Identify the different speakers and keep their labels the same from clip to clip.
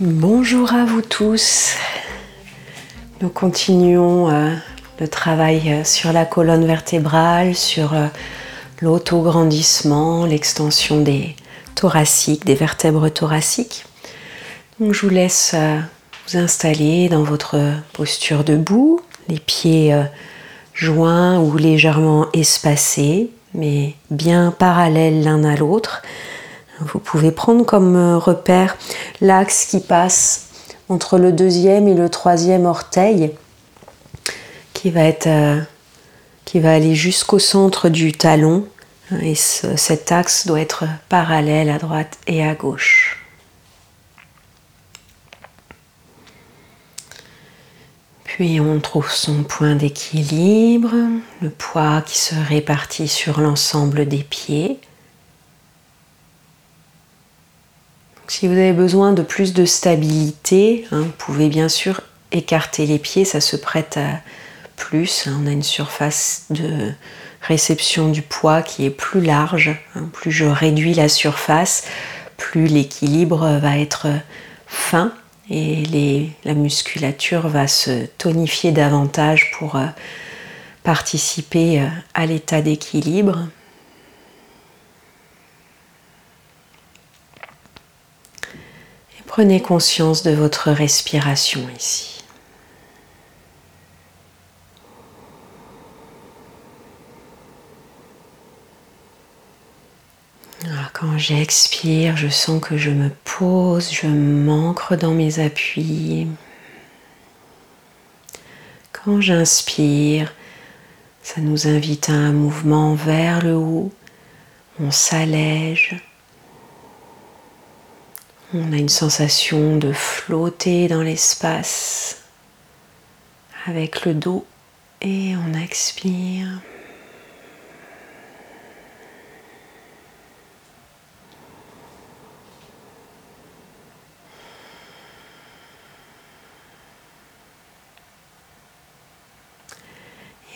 Speaker 1: Bonjour à vous tous. Nous continuons euh, le travail euh, sur la colonne vertébrale, sur euh, l'autograndissement, l'extension des thoraciques, des vertèbres thoraciques. Je vous laisse vous installer dans votre posture debout, les pieds joints ou légèrement espacés, mais bien parallèles l'un à l'autre. Vous pouvez prendre comme euh, repère l'axe qui passe entre le deuxième et le troisième orteil, qui va, être, euh, qui va aller jusqu'au centre du talon. Et cet axe doit être parallèle à droite et à gauche. Puis on trouve son point d'équilibre, le poids qui se répartit sur l'ensemble des pieds. Si vous avez besoin de plus de stabilité, hein, vous pouvez bien sûr écarter les pieds, ça se prête à plus. Hein. on a une surface de réception du poids qui est plus large. Hein. plus je réduis la surface, plus l'équilibre va être fin et la musculature va se tonifier davantage pour euh, participer euh, à l'état d'équilibre. Prenez conscience de votre respiration ici. quand j'expire, je sens que je me pose, je m'ancre dans mes appuis. Quand j'inspire, ça nous invite à un mouvement vers le haut. On s'allège. On a une sensation de flotter dans l'espace avec le dos et on expire.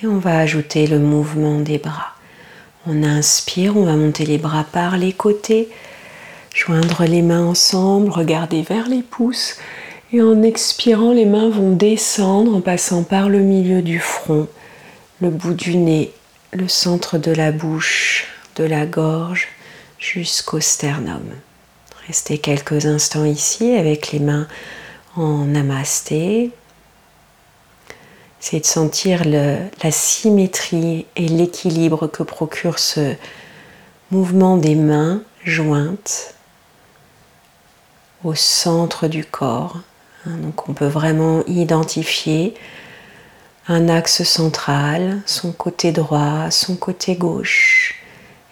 Speaker 1: Et on va ajouter le mouvement des bras. On inspire, on va monter les bras par les côtés Joindre les mains ensemble, regarder vers les pouces et en expirant, les mains vont descendre en passant par le milieu du front, le bout du nez, le centre de la bouche, de la gorge jusqu'au sternum. Restez quelques instants ici avec les mains en namasté. Essayez de sentir la symétrie et l'équilibre que procure ce mouvement des mains jointes au centre du corps. Hein, donc on peut vraiment identifier un axe central, son côté droit, son côté gauche.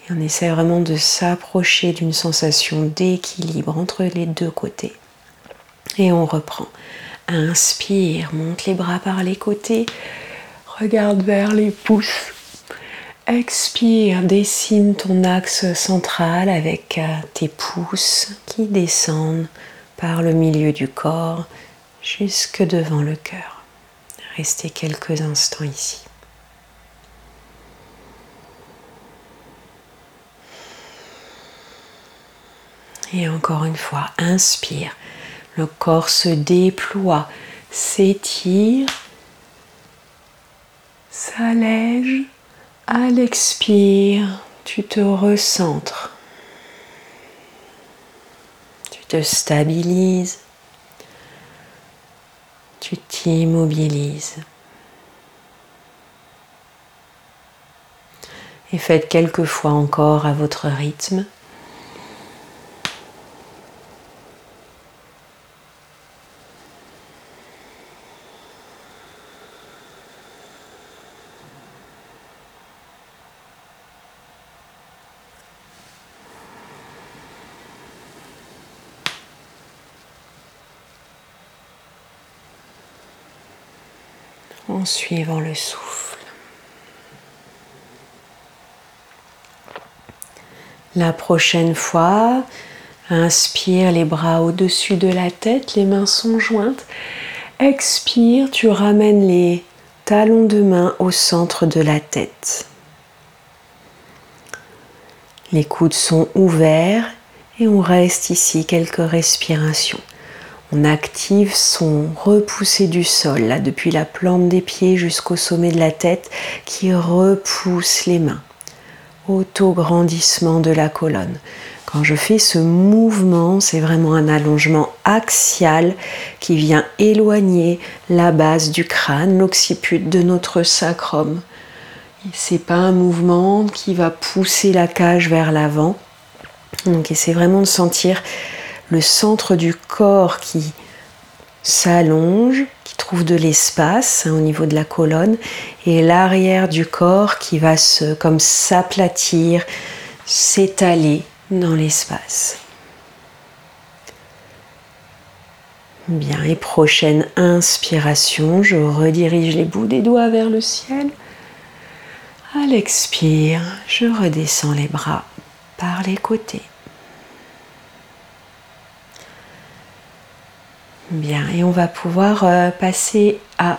Speaker 1: Et on essaie vraiment de s'approcher d'une sensation d'équilibre entre les deux côtés. Et on reprend. Inspire, monte les bras par les côtés, regarde vers les pouces. Expire, dessine ton axe central avec euh, tes pouces qui descendent par le milieu du corps jusque devant le cœur. Restez quelques instants ici. Et encore une fois, inspire. Le corps se déploie, s'étire, s'allège à l'expire, tu te recentres. Tu te stabilises. Tu t'immobilises. Et faites quelques fois encore à votre rythme. En suivant le souffle. La prochaine fois, inspire les bras au-dessus de la tête, les mains sont jointes. Expire, tu ramènes les talons de main au centre de la tête. Les coudes sont ouverts et on reste ici quelques respirations. On active son repoussé du sol, là, depuis la plante des pieds jusqu'au sommet de la tête, qui repousse les mains. Auto-grandissement de la colonne. Quand je fais ce mouvement, c'est vraiment un allongement axial qui vient éloigner la base du crâne, l'occiput de notre sacrum. C'est pas un mouvement qui va pousser la cage vers l'avant. Donc essayez vraiment de sentir le centre du corps qui s'allonge, qui trouve de l'espace hein, au niveau de la colonne, et l'arrière du corps qui va se comme s'aplatir, s'étaler dans l'espace. Bien, et prochaine inspiration, je redirige les bouts des doigts vers le ciel. À l'expire, je redescends les bras par les côtés. Bien, et on va pouvoir euh, passer à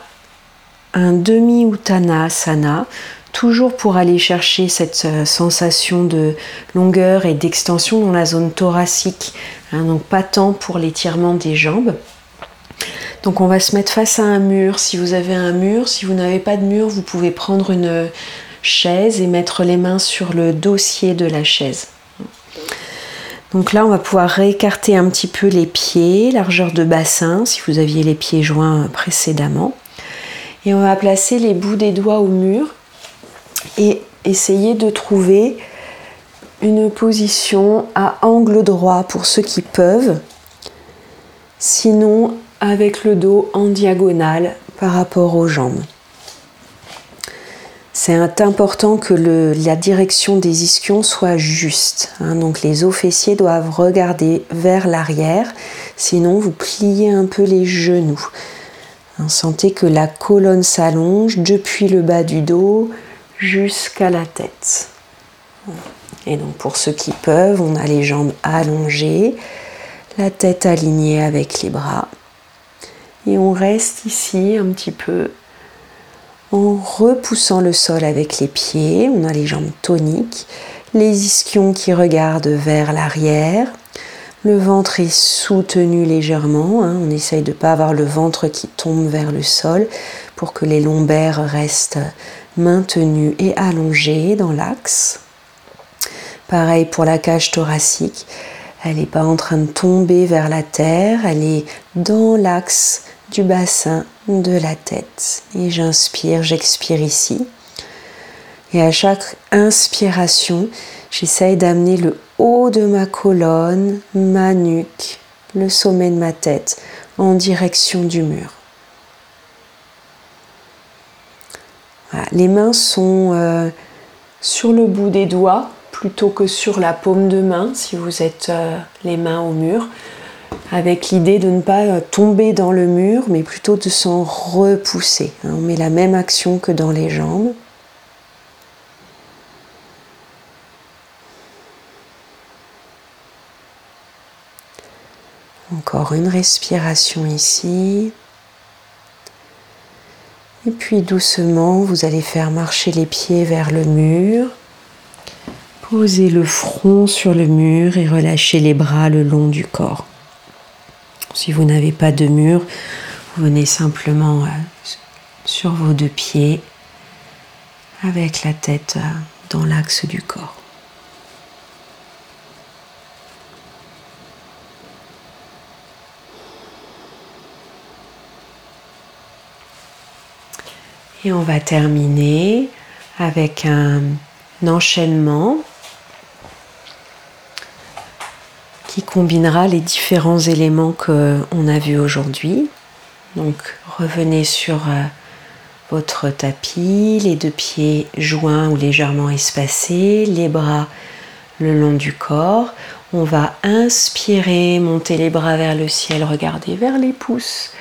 Speaker 1: un demi-uttanasana toujours pour aller chercher cette euh, sensation de longueur et d'extension dans la zone thoracique, hein, donc pas tant pour l'étirement des jambes. Donc on va se mettre face à un mur. Si vous avez un mur, si vous n'avez pas de mur, vous pouvez prendre une chaise et mettre les mains sur le dossier de la chaise. Donc là, on va pouvoir réécarter un petit peu les pieds, largeur de bassin, si vous aviez les pieds joints précédemment. Et on va placer les bouts des doigts au mur et essayer de trouver une position à angle droit pour ceux qui peuvent, sinon avec le dos en diagonale par rapport aux jambes. C'est important que la direction des ischions soit juste. Hein. donc les os fessiers doivent regarder vers l'arrière, sinon vous pliez un peu les genoux. Hein, sentez que la colonne s'allonge depuis le bas du dos jusqu'à la tête. Et donc pour ceux qui peuvent, on a les jambes allongées, la tête alignée avec les bras. Et on reste ici un petit peu en repoussant le sol avec les pieds. On a les jambes toniques, les ischions qui regardent vers l'arrière. Le ventre est soutenu légèrement. Hein. On essaye de ne pas avoir le ventre qui tombe vers le sol pour que les lombaires restent maintenue et allongée dans l'axe. Pareil pour la cage thoracique. Elle n'est pas en train de tomber vers la terre, elle est dans l'axe du bassin de la tête. Et j'inspire, j'expire ici. Et à chaque inspiration, j'essaye d'amener le haut de ma colonne, ma nuque, le sommet de ma tête en direction du mur. Les mains sont euh, sur le bout des doigts plutôt que sur la paume de main si vous êtes euh, les mains au mur, avec l'idée de ne pas euh, tomber dans le mur, mais plutôt de s'en repousser. Hein. On met la même action que dans les jambes. Encore une respiration ici. Et puis doucement, vous allez faire marcher les pieds vers le mur. Posez le front sur le mur et relâchez les bras le long du corps. Si vous n'avez pas de mur, vous venez simplement euh, sur vos deux pieds avec la tête euh, dans l'axe du corps. Et on va terminer avec un enchaînement qui combinera les différents éléments qu'on a vus aujourd'hui. Donc revenez sur euh, votre tapis, les deux pieds joints ou légèrement espacés, les bras le long du corps. On va inspirer, monter les bras vers le ciel, regarder vers les pouces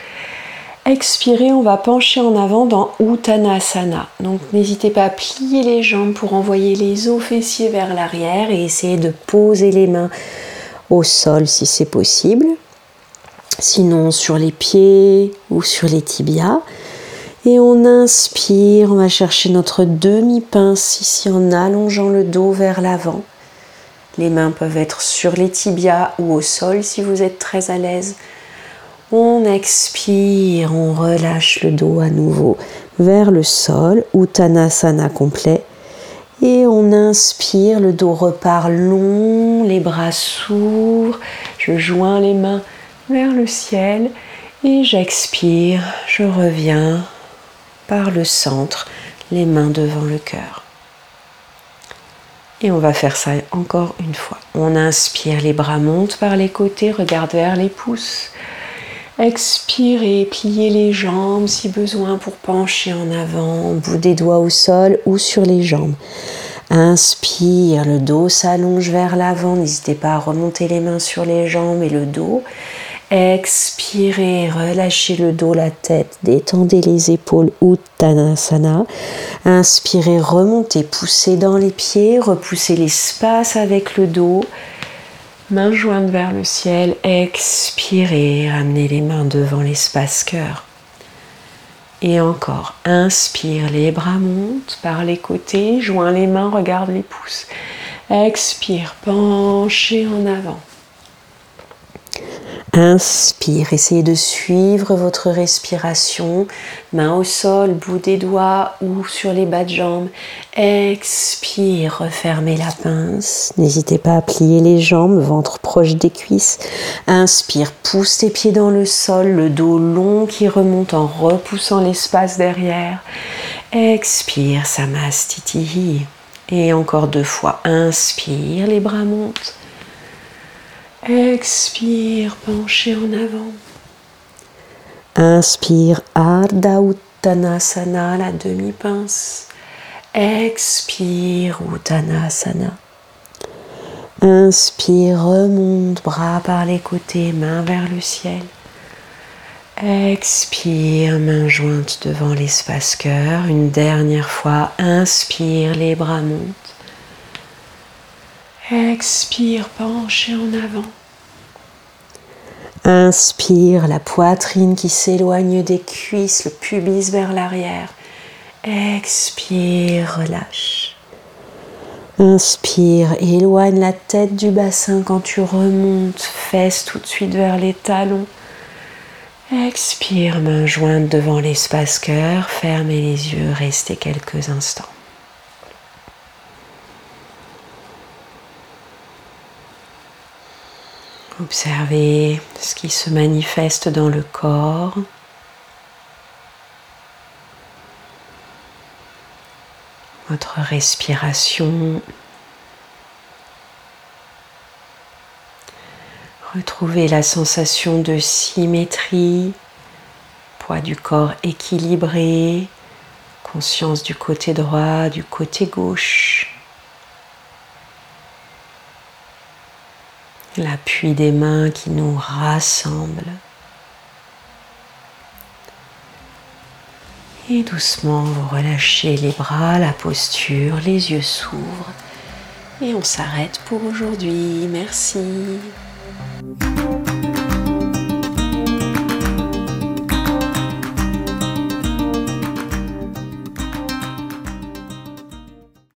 Speaker 1: Expirez, on va pencher en avant dans Uttanasana. Donc n'hésitez pas à plier les jambes pour envoyer les os fessiers vers l'arrière et essayer de poser les mains au sol si c'est possible. Sinon sur les pieds ou sur les tibias. Et on inspire, on va chercher notre demi-pince ici en allongeant le dos vers l'avant. Les mains peuvent être sur les tibias ou au sol si vous êtes très à l'aise. On expire, on relâche le dos à nouveau vers le sol, Uttanasana complet. Et on inspire, le dos repart long, les bras s'ouvrent, je joins les mains vers le ciel et j'expire, je reviens par le centre, les mains devant le cœur. Et on va faire ça encore une fois. On inspire, les bras montent par les côtés, regarde vers les pouces. Expirez, pliez les jambes si besoin pour pencher en avant, bout des doigts au sol ou sur les jambes. Inspire, le dos s'allonge vers l'avant, n'hésitez pas à remonter les mains sur les jambes et le dos. Expirez, relâchez le dos, la tête, détendez les épaules, Uttanasana. Inspirez, remontez, poussez dans les pieds, repoussez l'espace avec le dos. Mains jointes vers le ciel, expirez, ramenez les mains devant l'espace cœur. Et encore, inspire, les bras montent par les côtés, joins les mains, regarde les pouces. Expire, penchez en avant. Inspire, essayez de suivre votre respiration, main au sol, bout des doigts ou sur les bas de jambes. Expire, refermez la pince. N'hésitez pas à plier les jambes, ventre proche des cuisses. Inspire, pousse tes pieds dans le sol, le dos long qui remonte en repoussant l'espace derrière. Expire, samastiti. Et encore deux fois, inspire, les bras montent. Expire, penché en avant. Inspire, Ardha Uttanasana, la demi-pince. Expire, Uttanasana. Inspire, remonte, bras par les côtés, mains vers le ciel. Expire, main jointe devant l'espace cœur. Une dernière fois, inspire, les bras montent. Expire, penché en avant. Inspire, la poitrine qui s'éloigne des cuisses, le pubis vers l'arrière. Expire, relâche. Inspire, éloigne la tête du bassin quand tu remontes, fesses tout de suite vers les talons. Expire, main jointe devant l'espace cœur, fermez les yeux, restez quelques instants. Observez ce qui se manifeste dans le corps. Votre respiration. Retrouvez la sensation de symétrie, poids du corps équilibré, conscience du côté droit, du côté gauche. L'appui des mains qui nous rassemble. Et doucement, vous relâchez les bras, la posture, les yeux s'ouvrent. Et on s'arrête pour aujourd'hui. Merci.